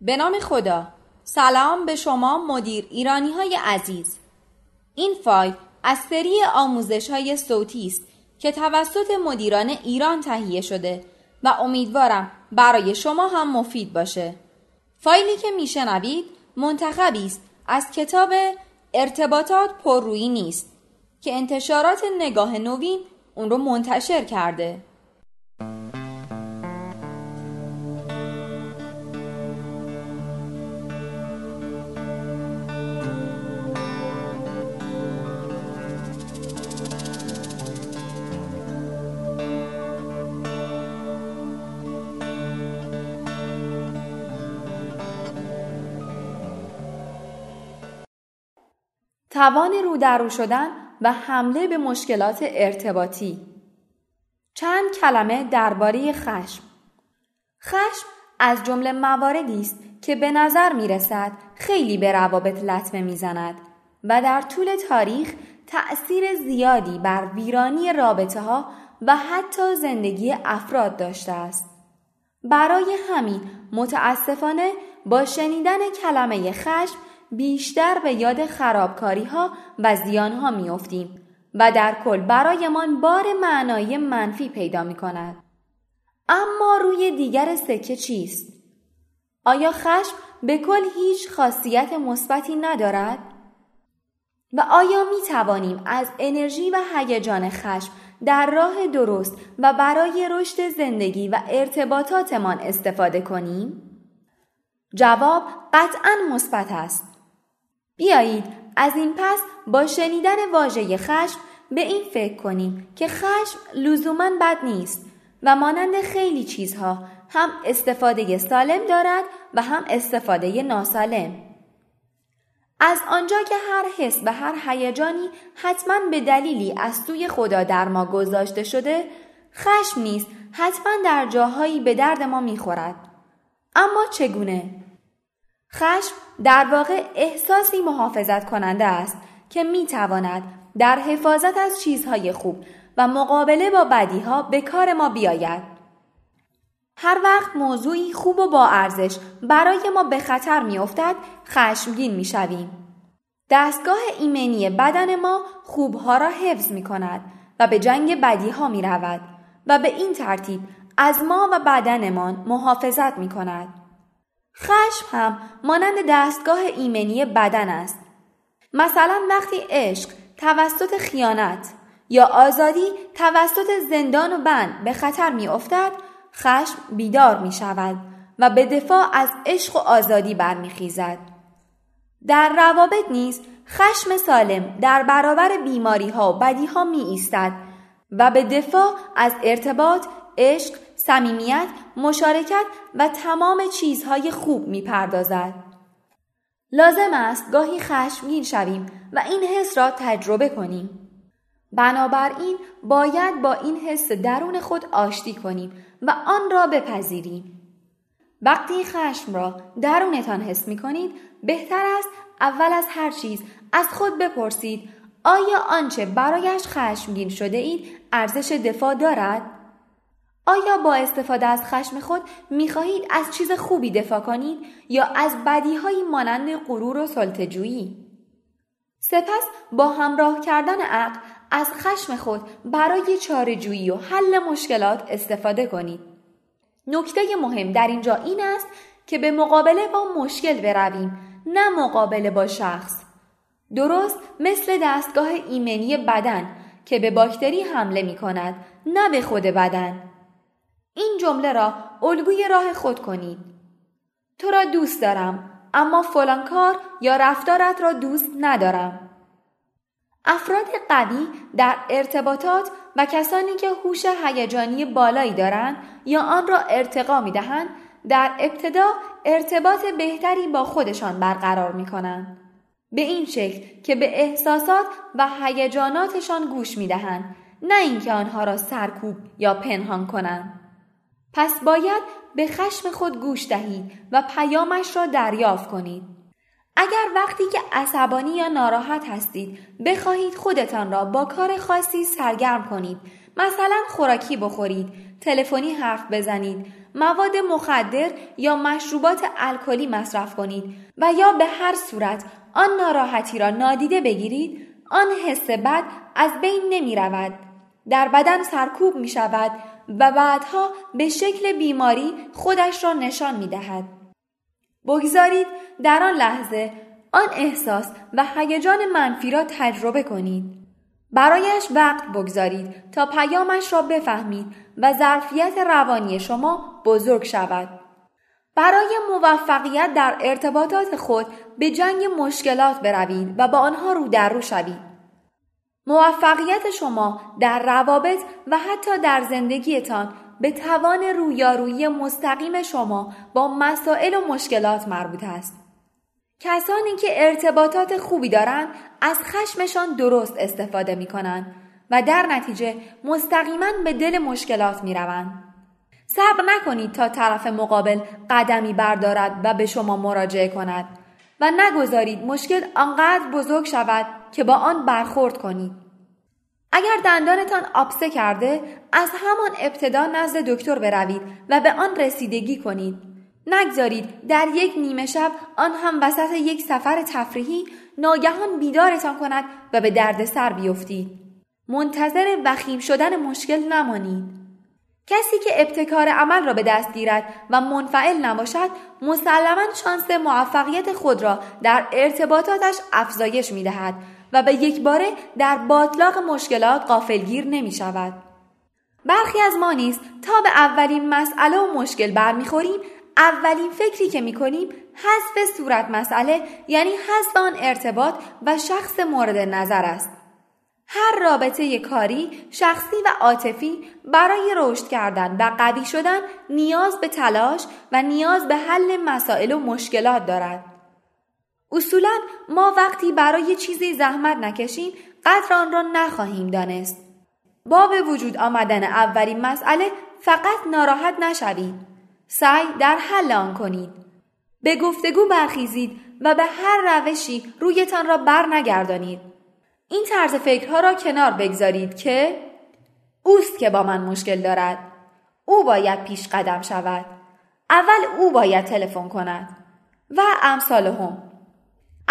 به نام خدا. سلام به شما مدیر ایرانی های عزیز. این فایل از سری آموزش های صوتی است که توسط مدیران ایران تهیه شده و امیدوارم برای شما هم مفید باشه. فایلی که میشنوید منتخبی است از کتاب ارتباطات پررویی نیست که انتشارات نگاه نوین اون رو منتشر کرده. توان رو در شدن و حمله به مشکلات ارتباطی چند کلمه درباره خشم خشم از جمله مواردی است که به نظر می رسد خیلی به روابط لطمه می‌زند و در طول تاریخ تأثیر زیادی بر ویرانی رابطه ها و حتی زندگی افراد داشته است. برای همین متاسفانه با شنیدن کلمه خشم بیشتر به یاد خرابکاری ها و زیان ها میافتیم و در کل برایمان بار معنایی منفی پیدا می کند. اما روی دیگر سکه چیست؟ آیا خشم به کل هیچ خاصیت مثبتی ندارد؟ و آیا می توانیم از انرژی و هیجان خشم در راه درست و برای رشد زندگی و ارتباطاتمان استفاده کنیم؟ جواب قطعا مثبت است. بیایید از این پس با شنیدن واژه خشم به این فکر کنیم که خشم لزوما بد نیست و مانند خیلی چیزها هم استفاده سالم دارد و هم استفاده ناسالم. از آنجا که هر حس و هر هیجانی حتما به دلیلی از سوی خدا در ما گذاشته شده خشم نیست حتما در جاهایی به درد ما می‌خورد اما چگونه خشم در واقع احساسی محافظت کننده است که می تواند در حفاظت از چیزهای خوب و مقابله با بدیها به کار ما بیاید. هر وقت موضوعی خوب و با ارزش برای ما به خطر می افتد خشمگین می شویم. دستگاه ایمنی بدن ما خوبها را حفظ می کند و به جنگ بدیها می رود و به این ترتیب از ما و بدنمان محافظت می کند. خشم هم مانند دستگاه ایمنی بدن است. مثلا وقتی عشق توسط خیانت یا آزادی توسط زندان و بند به خطر می افتد، خشم بیدار می شود و به دفاع از عشق و آزادی برمیخیزد. در روابط نیز خشم سالم در برابر بیماری ها و بدی ها می ایستد و به دفاع از ارتباط، عشق، صمیمیت، مشارکت و تمام چیزهای خوب می‌پردازد. لازم است گاهی خشمگین شویم و این حس را تجربه کنیم. بنابراین باید با این حس درون خود آشتی کنیم و آن را بپذیریم. وقتی خشم را درونتان حس می کنید بهتر است اول از هر چیز از خود بپرسید آیا آنچه برایش خشمگین شده اید ارزش دفاع دارد؟ آیا با استفاده از خشم خود می‌خواهید از چیز خوبی دفاع کنید یا از بدیهایی مانند غرور و سلطجویی؟ سپس با همراه کردن عقل از خشم خود برای چارهجویی و حل مشکلات استفاده کنید. نکته مهم در اینجا این است که به مقابله با مشکل برویم نه مقابله با شخص. درست مثل دستگاه ایمنی بدن که به باکتری حمله می کند نه به خود بدن. این جمله را الگوی راه خود کنید. تو را دوست دارم اما فلان کار یا رفتارت را دوست ندارم. افراد قوی در ارتباطات و کسانی که هوش هیجانی بالایی دارند یا آن را ارتقا می دهند در ابتدا ارتباط بهتری با خودشان برقرار می کنند. به این شکل که به احساسات و هیجاناتشان گوش می دهند نه اینکه آنها را سرکوب یا پنهان کنند. پس باید به خشم خود گوش دهید و پیامش را دریافت کنید. اگر وقتی که عصبانی یا ناراحت هستید بخواهید خودتان را با کار خاصی سرگرم کنید مثلا خوراکی بخورید تلفنی حرف بزنید مواد مخدر یا مشروبات الکلی مصرف کنید و یا به هر صورت آن ناراحتی را نادیده بگیرید آن حس بد از بین نمی رود. در بدن سرکوب می شود و بعدها به شکل بیماری خودش را نشان می دهد. بگذارید در آن لحظه آن احساس و هیجان منفی را تجربه کنید. برایش وقت بگذارید تا پیامش را بفهمید و ظرفیت روانی شما بزرگ شود. برای موفقیت در ارتباطات خود به جنگ مشکلات بروید و با آنها رو در رو شوید. موفقیت شما در روابط و حتی در زندگیتان به توان رویارویی مستقیم شما با مسائل و مشکلات مربوط است. کسانی که ارتباطات خوبی دارند از خشمشان درست استفاده می کنند و در نتیجه مستقیما به دل مشکلات می روند. صبر نکنید تا طرف مقابل قدمی بردارد و به شما مراجعه کند و نگذارید مشکل آنقدر بزرگ شود که با آن برخورد کنید. اگر دندانتان آبسه کرده از همان ابتدا نزد دکتر بروید و به آن رسیدگی کنید. نگذارید در یک نیمه شب آن هم وسط یک سفر تفریحی ناگهان بیدارتان کند و به درد سر بیفتید. منتظر وخیم شدن مشکل نمانید. کسی که ابتکار عمل را به دست گیرد و منفعل نباشد مسلما شانس موفقیت خود را در ارتباطاتش افزایش می دهد و به یک باره در باطلاق مشکلات قافلگیر نمی شود. برخی از ما نیست تا به اولین مسئله و مشکل برمیخوریم اولین فکری که می کنیم حذف صورت مسئله یعنی حذف آن ارتباط و شخص مورد نظر است. هر رابطه کاری، شخصی و عاطفی برای رشد کردن و قوی شدن نیاز به تلاش و نیاز به حل مسائل و مشکلات دارد. اصولا ما وقتی برای چیزی زحمت نکشیم قدر آن را نخواهیم دانست. با به وجود آمدن اولین مسئله فقط ناراحت نشوید. سعی در حل آن کنید. به گفتگو برخیزید و به هر روشی رویتان را بر نگردانید. این طرز فکرها را کنار بگذارید که اوست که با من مشکل دارد. او باید پیش قدم شود. اول او باید تلفن کند. و امثال هم.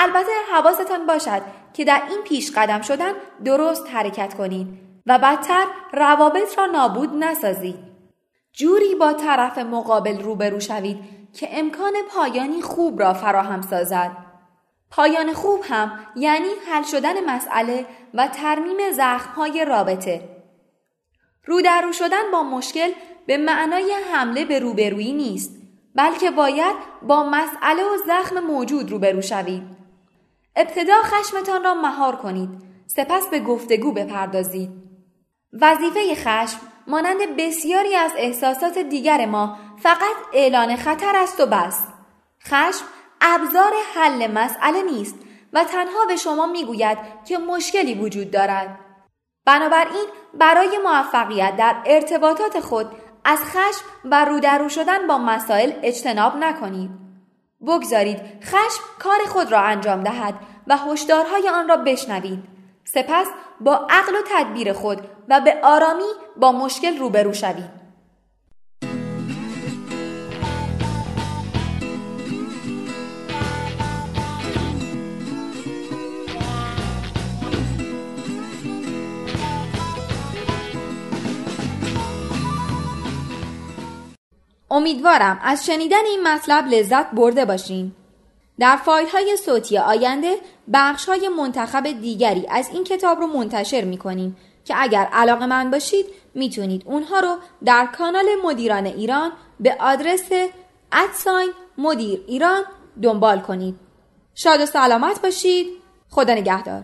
البته حواستان باشد که در این پیش قدم شدن درست حرکت کنید و بدتر روابط را نابود نسازید. جوری با طرف مقابل روبرو شوید که امکان پایانی خوب را فراهم سازد. پایان خوب هم یعنی حل شدن مسئله و ترمیم زخمهای رابطه. رو در رو شدن با مشکل به معنای حمله به روبرویی نیست بلکه باید با مسئله و زخم موجود روبرو شوید. ابتدا خشمتان را مهار کنید. سپس به گفتگو بپردازید. وظیفه خشم مانند بسیاری از احساسات دیگر ما فقط اعلان خطر است و بس. خشم ابزار حل مسئله نیست و تنها به شما می‌گوید که مشکلی وجود دارد. بنابراین برای موفقیت در ارتباطات خود از خشم و رودرو شدن با مسائل اجتناب نکنید. بگذارید خشم کار خود را انجام دهد و هشدارهای آن را بشنوید. سپس با عقل و تدبیر خود و به آرامی با مشکل روبرو شوید. امیدوارم از شنیدن این مطلب لذت برده باشین. در فایل های صوتی آینده بخش های منتخب دیگری از این کتاب رو منتشر می کنیم که اگر علاقه من باشید می‌تونید اونها رو در کانال مدیران ایران به آدرس ادساین مدیر ایران دنبال کنید. شاد و سلامت باشید. خدا نگهدار.